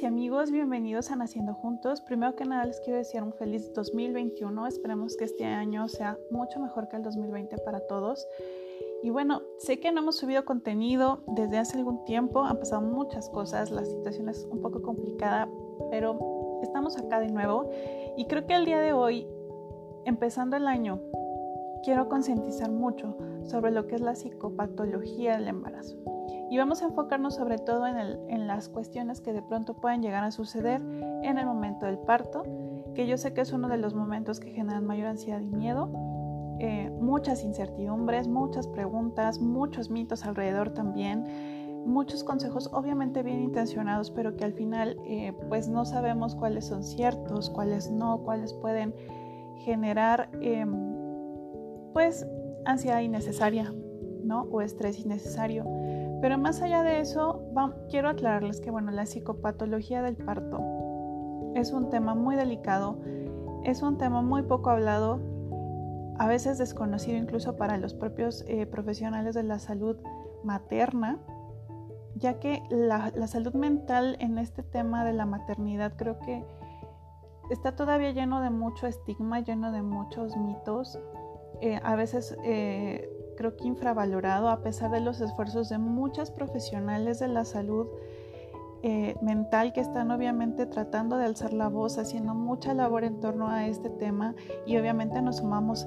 Y amigos, bienvenidos a Naciendo Juntos. Primero que nada les quiero decir un feliz 2021. Esperemos que este año sea mucho mejor que el 2020 para todos. Y bueno, sé que no hemos subido contenido desde hace algún tiempo, han pasado muchas cosas, la situación es un poco complicada, pero estamos acá de nuevo y creo que el día de hoy, empezando el año, quiero concientizar mucho sobre lo que es la psicopatología del embarazo. Y vamos a enfocarnos sobre todo en, las cuestiones que de pronto pueden llegar a suceder en el momento del parto, que yo sé que es uno de los momentos que generan mayor ansiedad y miedo, eh, muchas incertidumbres, muchas preguntas, muchos mitos alrededor también, muchos consejos obviamente bien intencionados, pero que al final eh, pues no sabemos cuáles son ciertos, cuáles no, cuáles pueden generar em, pues ansiedad innecesaria, ¿no? O estrés innecesario. Pero más allá de eso, quiero aclararles que bueno, la psicopatología del parto es un tema muy delicado, es un tema muy poco hablado, a veces desconocido incluso para los propios eh, profesionales de la salud materna, ya que la, salud mental en este tema de la maternidad creo que está todavía lleno de mucho estigma, lleno de muchos mitos, eh, a veces eh, creo que infravalorado a pesar de los esfuerzos de muchas profesionales de la salud eh, mental que están obviamente tratando de alzar la voz, haciendo mucha labor en torno a este tema y obviamente nos sumamos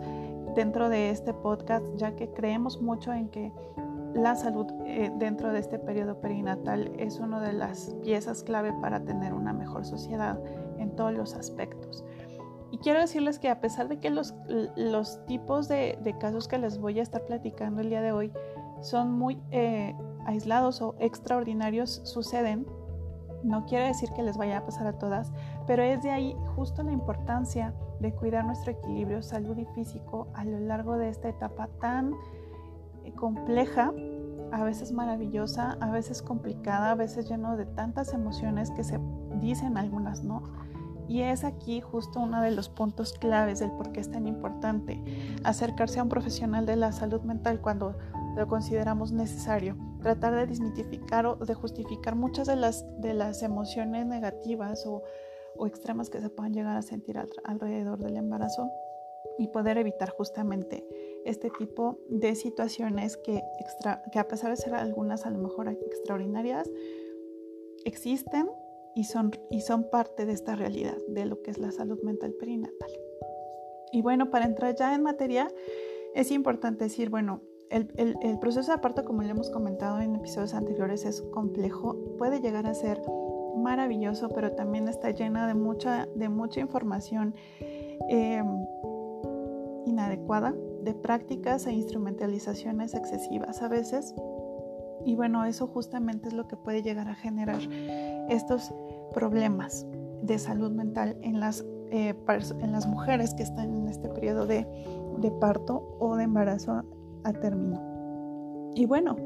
dentro de este podcast ya que creemos mucho en que la salud eh, dentro de este periodo perinatal es una de las piezas clave para tener una mejor sociedad en todos los aspectos. Y quiero decirles que a pesar de que los, los tipos de, de, casos que les voy a estar platicando el día de hoy son muy eh, aislados o extraordinarios, suceden, no quiere decir que les vaya a pasar a todas, pero es de ahí justo la importancia de cuidar nuestro equilibrio salud y físico a lo largo de esta etapa tan eh, compleja, a veces maravillosa, a veces complicada, a veces lleno de tantas emociones que se dicen algunas no y es aquí justo uno de los puntos claves del por qué es tan importante acercarse a un profesional de la salud mental cuando lo consideramos necesario. Tratar de desmitificar o de justificar muchas de las, de las emociones negativas o, extremas que se puedan llegar a sentir alrededor del embarazo y poder evitar justamente este tipo de situaciones que, que a pesar de ser algunas a lo mejor extraordinarias, existen y son, y son parte de esta realidad de lo que es la salud mental perinatal. Y bueno, para entrar ya en materia, es importante decir, bueno, el, el, proceso de parto, como le hemos comentado en episodios anteriores, es complejo, puede llegar a ser maravilloso, pero también está llena de mucha, de mucha información em, inadecuada, de prácticas e instrumentalizaciones excesivas a veces. Y bueno, eso justamente es lo que puede llegar a generar estos problemas de salud mental en las, eh, en las mujeres que están en este periodo de, de parto o de embarazo a término. Y bueno,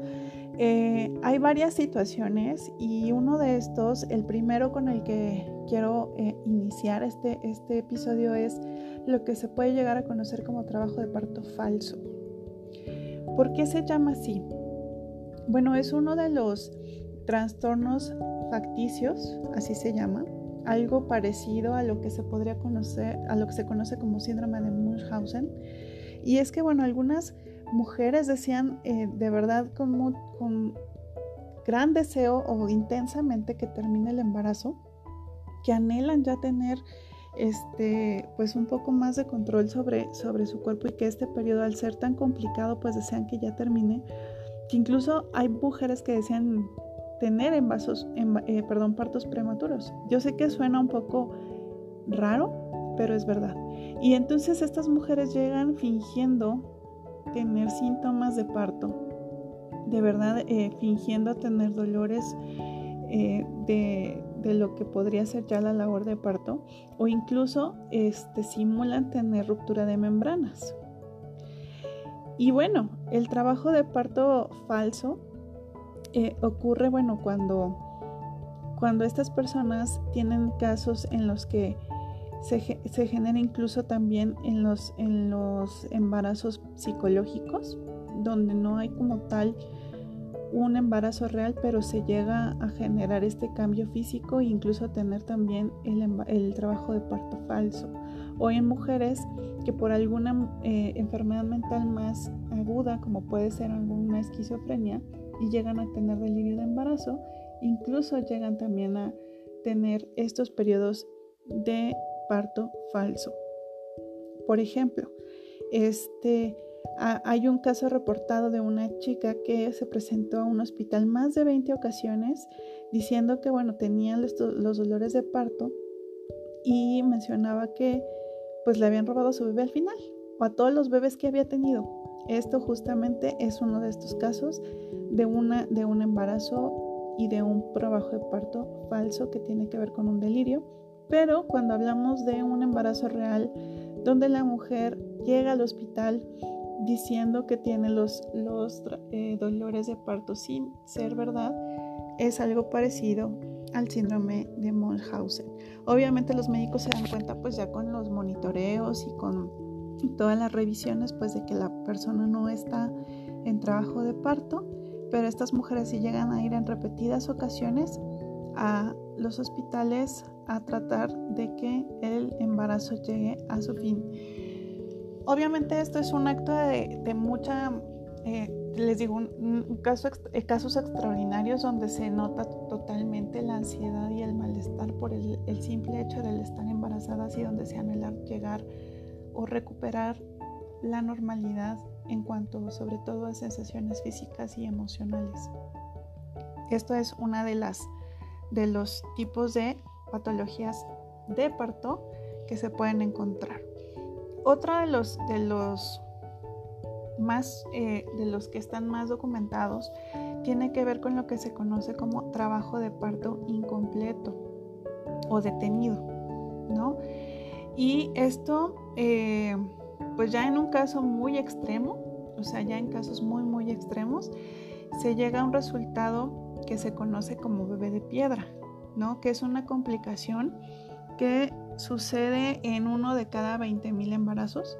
eh, hay varias situaciones y uno de estos, el primero con el que quiero eh, iniciar este, este episodio es lo que se puede llegar a conocer como trabajo de parto falso. ¿Por qué se llama así? Bueno, es uno de los trastornos facticios, así se llama, algo parecido a lo que se podría conocer, a lo que se conoce como síndrome de Munchausen. Y es que, bueno, algunas mujeres decían eh, de verdad con, gran deseo o intensamente que termine el embarazo, que anhelan ya tener este pues un poco más de control sobre, sobre su cuerpo y que este periodo al ser tan complicado pues desean que ya termine que incluso hay mujeres que desean tener envasos, eh, perdón, partos prematuros. Yo sé que suena un poco raro, pero es verdad. Y entonces estas mujeres llegan fingiendo tener síntomas de parto, de verdad eh, fingiendo tener dolores eh, de, lo que podría ser ya la labor de parto, o incluso este, simulan tener ruptura de membranas. Y bueno, el trabajo de parto falso eh, ocurre, bueno, cuando, cuando estas personas tienen casos en los que se, se, genera incluso también en los, en los embarazos psicológicos, donde no hay como tal un embarazo real, pero se llega a generar este cambio físico e incluso tener también el, trabajo de parto falso. O en mujeres que por alguna eh, enfermedad mental más aguda, como puede ser alguna esquizofrenia, y llegan a tener delirio de embarazo, incluso llegan también a tener estos periodos de parto falso. Por ejemplo, este, hay un caso reportado de una chica que se presentó a un hospital más de 20 ocasiones diciendo que, bueno, tenía los, los dolores de parto y mencionaba que pues le habían robado a su bebé al final o a todos los bebés que había tenido. Esto justamente es uno de estos casos de, una, de un embarazo y de un trabajo de parto falso que tiene que ver con un delirio. Pero cuando hablamos de un embarazo real, donde la mujer llega al hospital diciendo que tiene los, los eh, dolores de parto sin ser verdad, es algo parecido al síndrome de Mulhausen. Obviamente los médicos se dan cuenta pues ya con los monitoreos y con todas las revisiones pues de que la persona no está en trabajo de parto, pero estas mujeres sí llegan a ir en repetidas ocasiones a los hospitales a tratar de que el embarazo llegue a su fin. Obviamente esto es un acto de, mucha, eh, les digo, caso, eh, casos extraordinarios donde se nota totalmente la ansiedad y el malestar por el, simple hecho de estar embarazadas y donde se anhela llegar o recuperar la normalidad en cuanto sobre todo a sensaciones físicas y emocionales. Esto es una de las de los tipos de patologías de parto que se pueden encontrar. Otra de los de los más eh, de los que están más documentados tiene que ver con lo que se conoce como trabajo de parto incompleto o detenido, ¿no? Y esto eh, pues ya en un caso muy extremo, o sea, ya en casos muy, muy extremos, se llega a un resultado que se conoce como bebé de piedra, ¿no? Que es una complicación que sucede en uno de cada 20.000 embarazos,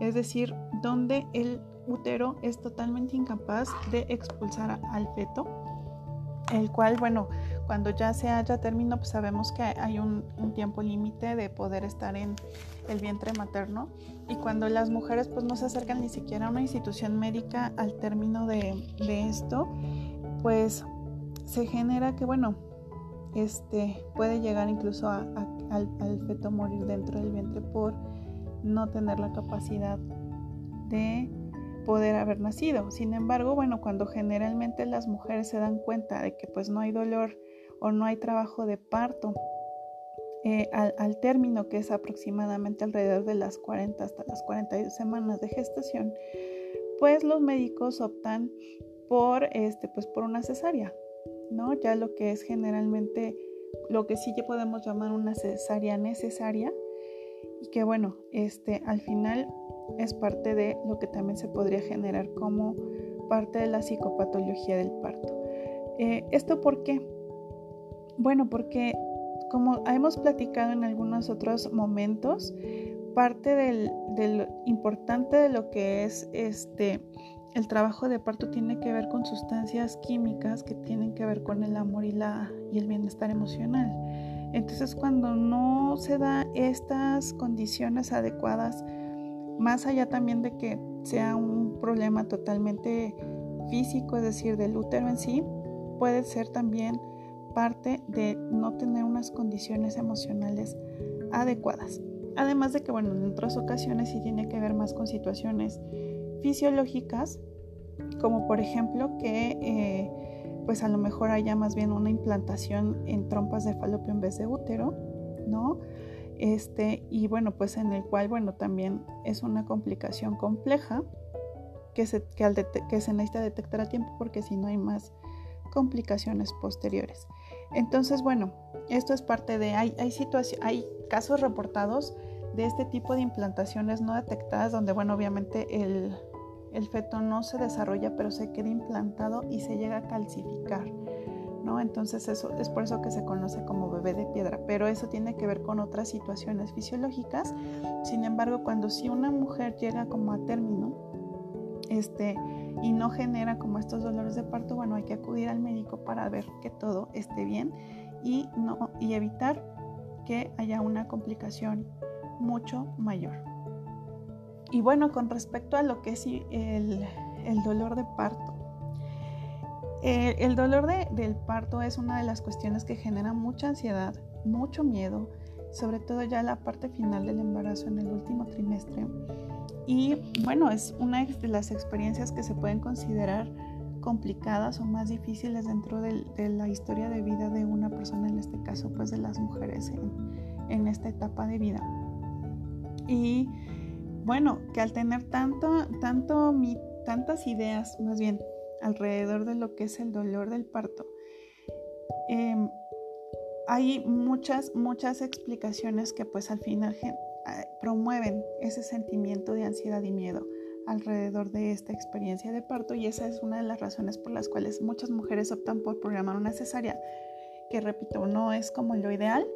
es decir, donde el útero es totalmente incapaz de expulsar al feto, el cual, bueno, cuando ya se haya término, pues sabemos que hay un, tiempo límite de poder estar en el vientre materno. Y cuando las mujeres pues no se acercan ni siquiera a una institución médica al término de, esto, pues se genera que bueno, este puede llegar incluso al, al feto morir dentro del vientre por no tener la capacidad de poder haber nacido. Sin embargo, bueno, cuando generalmente las mujeres se dan cuenta de que pues no hay dolor o no hay trabajo de parto eh, al, término que es aproximadamente alrededor de las 40 hasta las 42 semanas de gestación, pues los médicos optan por, este, pues por una cesárea, ¿no? Ya lo que es generalmente, lo que sí ya podemos llamar una cesárea necesaria y que bueno, este, al final es parte de lo que también se podría generar como parte de la psicopatología del parto. Eh, ¿Esto por qué? Bueno, porque como hemos platicado en algunos otros momentos, parte del, importante de lo que es este el trabajo de parto tiene que ver con sustancias químicas que tienen que ver con el amor y, la, y el bienestar emocional. Entonces cuando no se da estas condiciones adecuadas, más allá también de que sea un problema totalmente físico, es decir, del útero en sí, puede ser también parte de no tener unas condiciones emocionales adecuadas. Además de que, bueno, en otras ocasiones sí tiene que ver más con situaciones fisiológicas, como por ejemplo que eh, pues a lo mejor haya más bien una implantación en trompas de falopio en vez de útero, ¿no? Este, y bueno, pues en el cual, bueno, también es una complicación compleja que se, que, que se necesita detectar a tiempo porque si no hay más complicaciones posteriores. Entonces, bueno, esto es parte de, hay, hay, hay casos reportados de este tipo de implantaciones no detectadas donde, bueno, obviamente el, el feto no se desarrolla, pero se queda implantado y se llega a calcificar. ¿No? Entonces eso es por eso que se conoce como bebé de piedra, pero eso tiene que ver con otras situaciones fisiológicas. Sin embargo, cuando si una mujer llega como a término, este, y no genera como estos dolores de parto, bueno, hay que acudir al médico para ver que todo esté bien y, no, y evitar que haya una complicación mucho mayor. Y bueno, con respecto a lo que es el, el dolor de parto, el dolor del parto es una de las cuestiones que genera mucha ansiedad, mucho miedo, sobre todo ya la parte final del embarazo en el último trimestre. Y bueno, es una de las experiencias que se pueden considerar complicadas o más difíciles dentro de, la historia de vida de una persona, en este caso pues de las mujeres en, esta etapa de vida. Y bueno, que al tener tanto tantas ideas, más bien alrededor de lo que es el dolor del parto, em, hay muchas, muchas explicaciones que pues al final promueven ese sentimiento de ansiedad y miedo alrededor de esta experiencia de parto y esa es una de las razones por las cuales muchas mujeres optan por programar una cesárea, que repito, no es como lo ideal,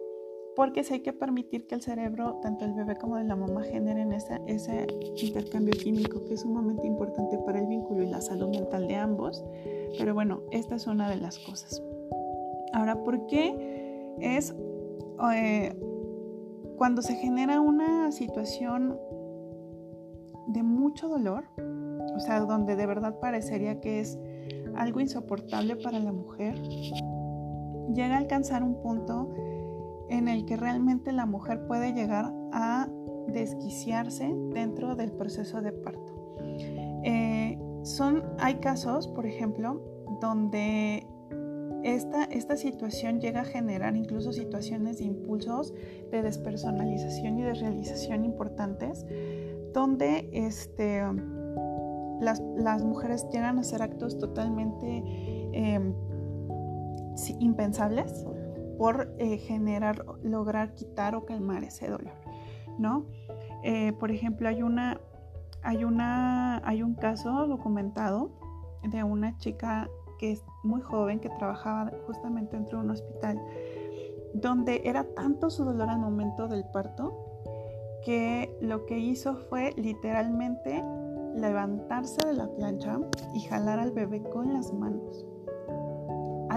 porque sí hay que permitir que el cerebro, tanto el bebé como de la mamá, generen ese, ese intercambio químico que es sumamente importante para el vínculo y la salud mental de ambos. Pero bueno, esta es una de las cosas. Ahora, ¿por qué? es eh, cuando se genera una situación de mucho dolor, o sea, donde de verdad parecería que es algo insoportable para la mujer, llega a alcanzar un punto en el que realmente la mujer puede llegar a desquiciarse dentro del proceso de parto. Eh, son, hay casos, por ejemplo, donde esta, esta situación llega a generar incluso situaciones de impulsos de despersonalización y de realización importantes, donde este, las, mujeres llegan a hacer actos totalmente em, impensables por eh, generar, lograr quitar o calmar ese dolor, ¿no? Eh, por ejemplo, hay una, hay una, hay un caso documentado de una chica que es muy joven, que trabajaba justamente dentro de un hospital, donde era tanto su dolor al momento del parto que lo que hizo fue literalmente levantarse de la plancha y jalar al bebé con las manos.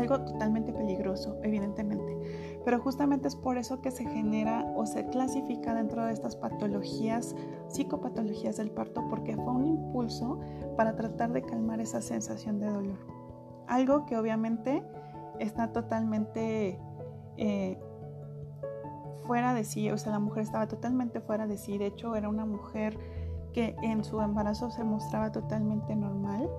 Algo totalmente peligroso, evidentemente. Pero justamente es por eso que se genera o se clasifica dentro de estas patologías, psicopatologías del parto, porque fue un impulso para tratar de calmar esa sensación de dolor. Algo que obviamente está totalmente eh, fuera de sí, o sea, la mujer estaba totalmente fuera de sí, de hecho era una mujer que en su embarazo se mostraba totalmente normal,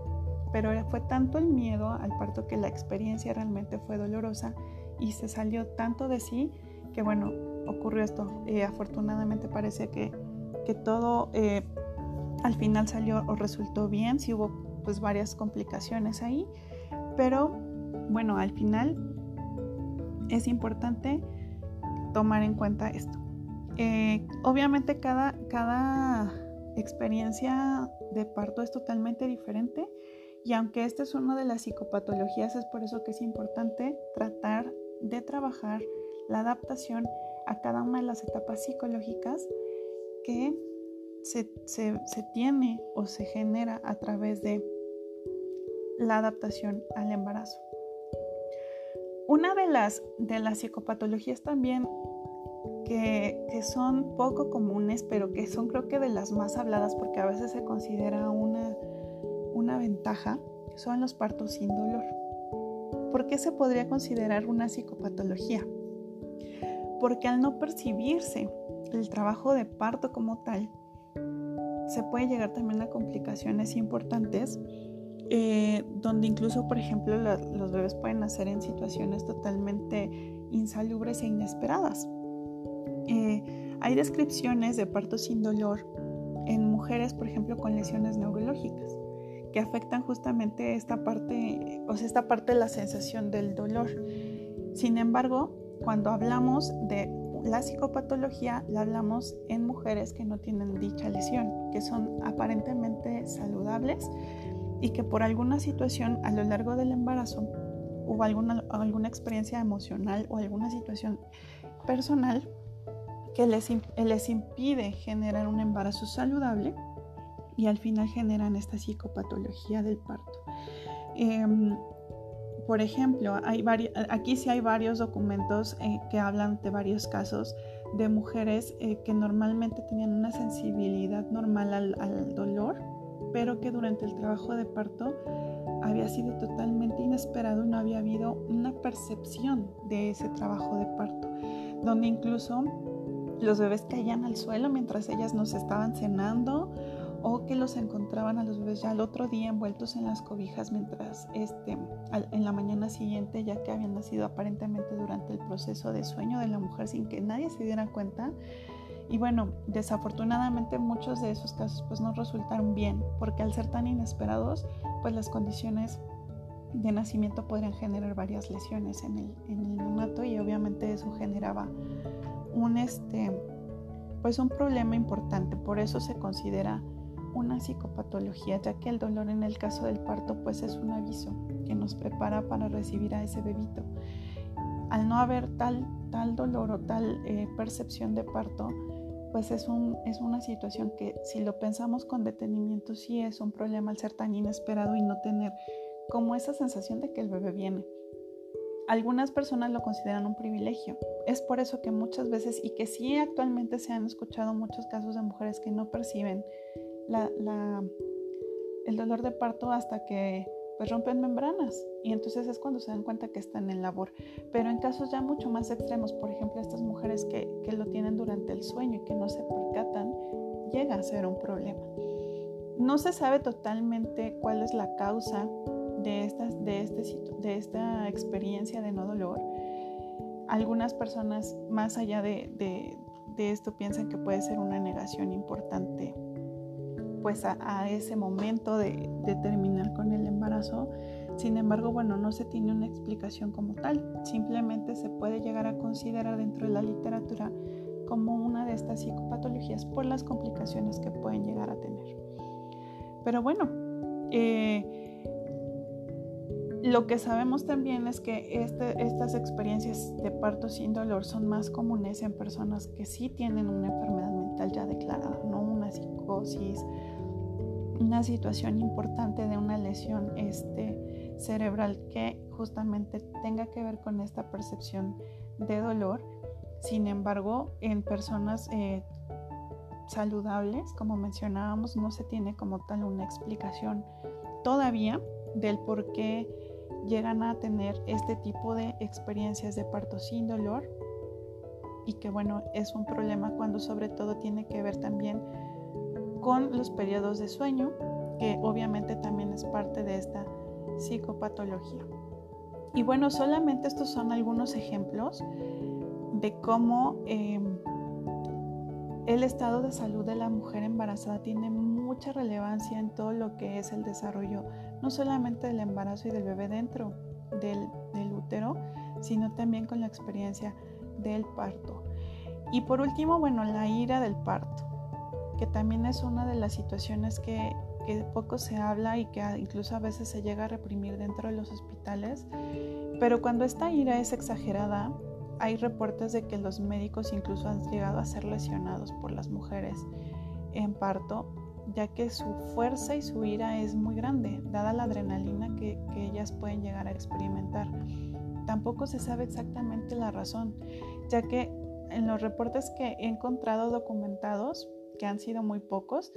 pero fue tanto el miedo al parto que la experiencia realmente fue dolorosa y se salió tanto de sí que bueno, ocurrió esto. Eh, afortunadamente parece que, que todo eh, al final salió o resultó bien, sí hubo pues varias complicaciones ahí, pero bueno, al final es importante tomar en cuenta esto. Eh, obviamente cada, cada experiencia de parto es totalmente diferente y aunque esta es una de las psicopatologías, es por eso que es importante tratar de trabajar la adaptación a cada una de las etapas psicológicas que se, se, se tiene o se genera a través de la adaptación al embarazo. Una de las, de las psicopatologías también que, son poco comunes, pero que son creo que de las más habladas porque a veces se considera una, ventaja, son los partos sin dolor. ¿Por qué se podría considerar una psicopatología? Porque al no percibirse el trabajo de parto como tal, se puede llegar también a complicaciones importantes eh, donde incluso, por ejemplo, los bebés pueden nacer en situaciones totalmente insalubres e inesperadas. Eh, hay descripciones de parto sin dolor en mujeres, por ejemplo, con lesiones neurológicas, que afectan justamente esta parte, o sea, esta parte de la sensación del dolor. Sin embargo, cuando hablamos de la psicopatología, la hablamos en mujeres que no tienen dicha lesión, que son aparentemente saludables, y que por alguna situación a lo largo del embarazo hubo alguna, alguna experiencia emocional o alguna situación personal que les impide generar un embarazo saludable y al final generan esta psicopatología del parto. Em, por ejemplo, hay aquí sí hay varios documentos eh, que hablan de varios casos de mujeres eh, que normalmente tenían una sensibilidad normal al, dolor, pero que durante el trabajo de parto había sido totalmente inesperado y no había habido una percepción de ese trabajo de parto, donde incluso los bebés caían al suelo mientras ellas nos estaban cenando o que los encontraban a los bebés ya al otro día envueltos en las cobijas mientras este, en la mañana siguiente ya que habían nacido aparentemente durante el proceso de sueño de la mujer sin que nadie se diera cuenta. Y bueno, desafortunadamente muchos de esos casos pues no resultaron bien porque al ser tan inesperados pues las condiciones de nacimiento podrían generar varias lesiones en el, en el neonato y obviamente eso generaba un este pues un problema importante, por eso se considera una psicopatología, ya que el dolor en el caso del parto pues es un aviso que nos prepara para recibir a ese bebito. Al no haber tal, tal dolor o tal eh, percepción de parto, pues es, un, es una situación que si lo pensamos con detenimiento sí es un problema al ser tan inesperado y no tener como esa sensación de que el bebé viene. Algunas personas lo consideran un privilegio. Es por eso que muchas veces, y que sí actualmente se han escuchado muchos casos de mujeres que no perciben el dolor de parto hasta que pues rompen membranas y entonces es cuando se dan cuenta que están en labor. Pero en casos ya mucho más extremos, por ejemplo, estas mujeres que, que lo tienen durante el sueño y que no se percatan, llega a ser un problema. No se sabe totalmente cuál es la causa de, estas, de, este, de esta experiencia de no dolor. Algunas personas, más allá de, de, de esto, piensan que puede ser una negación importante pues a, ese momento de, terminar con el embarazo. Sin embargo, bueno, no se tiene una explicación como tal. Simplemente se puede llegar a considerar dentro de la literatura como una de estas psicopatologías por las complicaciones que pueden llegar a tener. Pero bueno, eh, lo que sabemos también es que este, estas experiencias de parto sin dolor son más comunes en personas que sí tienen una enfermedad mental ya declarada, no una psicosis una situación importante de una lesión este, cerebral que justamente tenga que ver con esta percepción de dolor. Sin embargo, en personas eh, saludables, como mencionábamos, no se tiene como tal una explicación todavía del por qué llegan a tener este tipo de experiencias de parto sin dolor y que bueno, es un problema cuando sobre todo tiene que ver también con los periodos de sueño, que obviamente también es parte de esta psicopatología. Y bueno, solamente estos son algunos ejemplos de cómo em, el estado de salud de la mujer embarazada tiene mucha relevancia en todo lo que es el desarrollo, no solamente del embarazo y del bebé dentro del, del útero, sino también con la experiencia del parto. Y por último, bueno, la ira del parto que también es una de las situaciones que, poco se habla y que incluso a veces se llega a reprimir dentro de los hospitales. Pero cuando esta ira es exagerada, hay reportes de que los médicos incluso han llegado a ser lesionados por las mujeres en parto, ya que su fuerza y su ira es muy grande, dada la adrenalina que, ellas pueden llegar a experimentar. Tampoco se sabe exactamente la razón, ya que en los reportes que he encontrado documentados, que han sido muy pocos,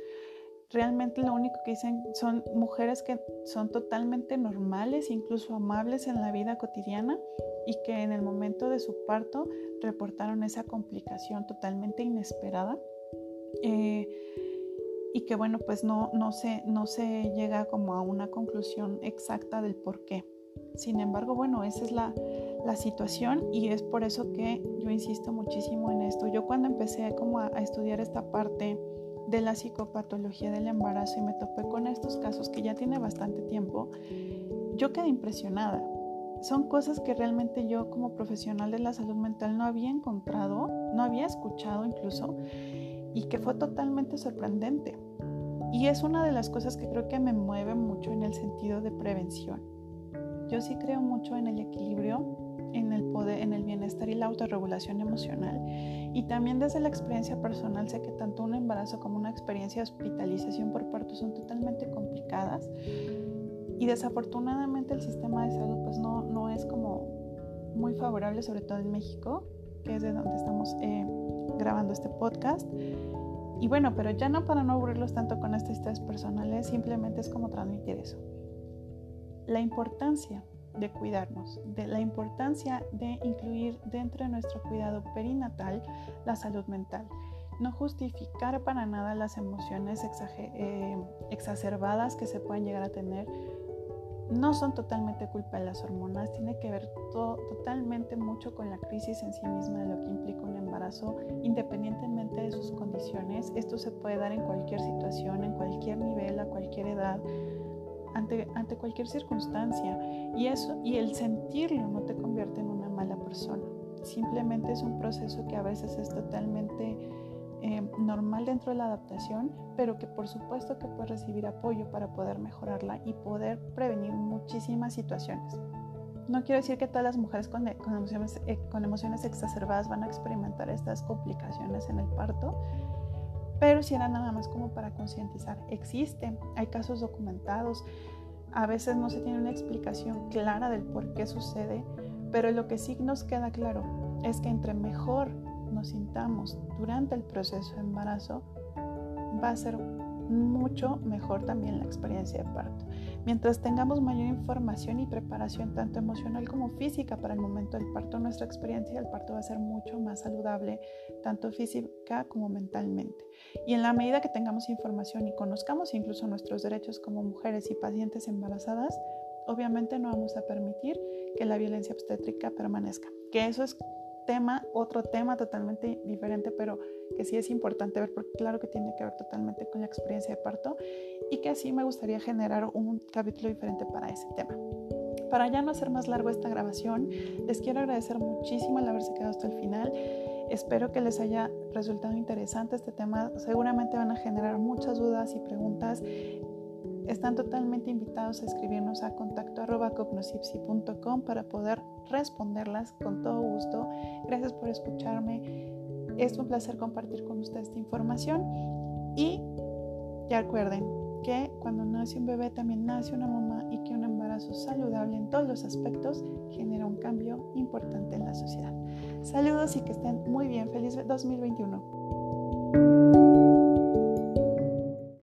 realmente lo único que dicen son mujeres que son totalmente normales, incluso amables en la vida cotidiana y que en el momento de su parto reportaron esa complicación totalmente inesperada. Eh, y que bueno, pues no, no, se, no se llega como a una conclusión exacta del por qué. Sin embargo, bueno, esa es la, la situación y es por eso que yo insisto muchísimo en esto. Yo cuando empecé como a, estudiar esta parte de la psicopatología del embarazo y me topé con estos casos que ya tiene bastante tiempo, yo quedé impresionada. Son cosas que realmente yo como profesional de la salud mental no había encontrado, no había escuchado incluso, y que fue totalmente sorprendente. Y es una de las cosas que creo que me mueve mucho en el sentido de prevención. Yo sí creo mucho en el equilibrio en el poder, en el bienestar y la autorregulación emocional. Y también desde la experiencia personal sé que tanto un embarazo como una experiencia de hospitalización por parto son totalmente complicadas. Y desafortunadamente el sistema de salud pues no, no es como muy favorable, sobre todo en México, que es de donde estamos eh, grabando este podcast. Y bueno, pero ya no para no aburrirlos tanto con estas historias personales, simplemente es como transmitir eso. La importancia de cuidarnos, de la importancia de incluir dentro de nuestro cuidado perinatal la salud mental. No justificar para nada las emociones eh, exacerbadas que se pueden llegar a tener. No son totalmente culpa de las hormonas, tiene que ver todo, totalmente mucho con la crisis en sí misma de lo que implica un embarazo, independientemente de sus condiciones. Esto se puede dar en cualquier situación, en cualquier nivel, a cualquier edad ante, cualquier circunstancia y eso y el sentirlo no te convierte en una mala persona. Simplemente es un proceso que a veces es totalmente eh, normal dentro de la adaptación, pero que por supuesto que puedes recibir apoyo para poder mejorarla y poder prevenir muchísimas situaciones. No quiero decir que todas las mujeres con, emociones, eh, exacerbadas van a experimentar estas complicaciones en el parto, pero si era nada más como para concientizar. Existe, hay casos documentados, a veces no se tiene una explicación clara del por qué sucede, pero lo que sí nos queda claro es que entre mejor nos sintamos durante el proceso de embarazo, va a ser mucho mejor también la experiencia de parto. Mientras tengamos mayor información y preparación tanto emocional como física para el momento del parto, nuestra experiencia del parto va a ser mucho más saludable, tanto física como mentalmente. Y en la medida que tengamos información y conozcamos incluso nuestros derechos como mujeres y pacientes embarazadas, obviamente no vamos a permitir que la violencia obstétrica permanezca. Que eso es tema, otro tema totalmente diferente, pero que sí es importante ver, porque claro que tiene que ver totalmente con la experiencia de parto y que así me gustaría generar un capítulo diferente para ese tema. Para ya no hacer más largo esta grabación, les quiero agradecer muchísimo el haberse quedado hasta el final. Espero que les haya resultado interesante este tema. Seguramente van a generar muchas dudas y preguntas. Están totalmente invitados a escribirnos a contacto para poder responderlas con todo gusto. Gracias por escucharme. Es un placer compartir con ustedes esta información y ya recuerden que cuando nace un bebé también nace una mamá y que un embarazo saludable en todos los aspectos genera un cambio importante en la sociedad. Saludos y que estén muy bien. Feliz 2021.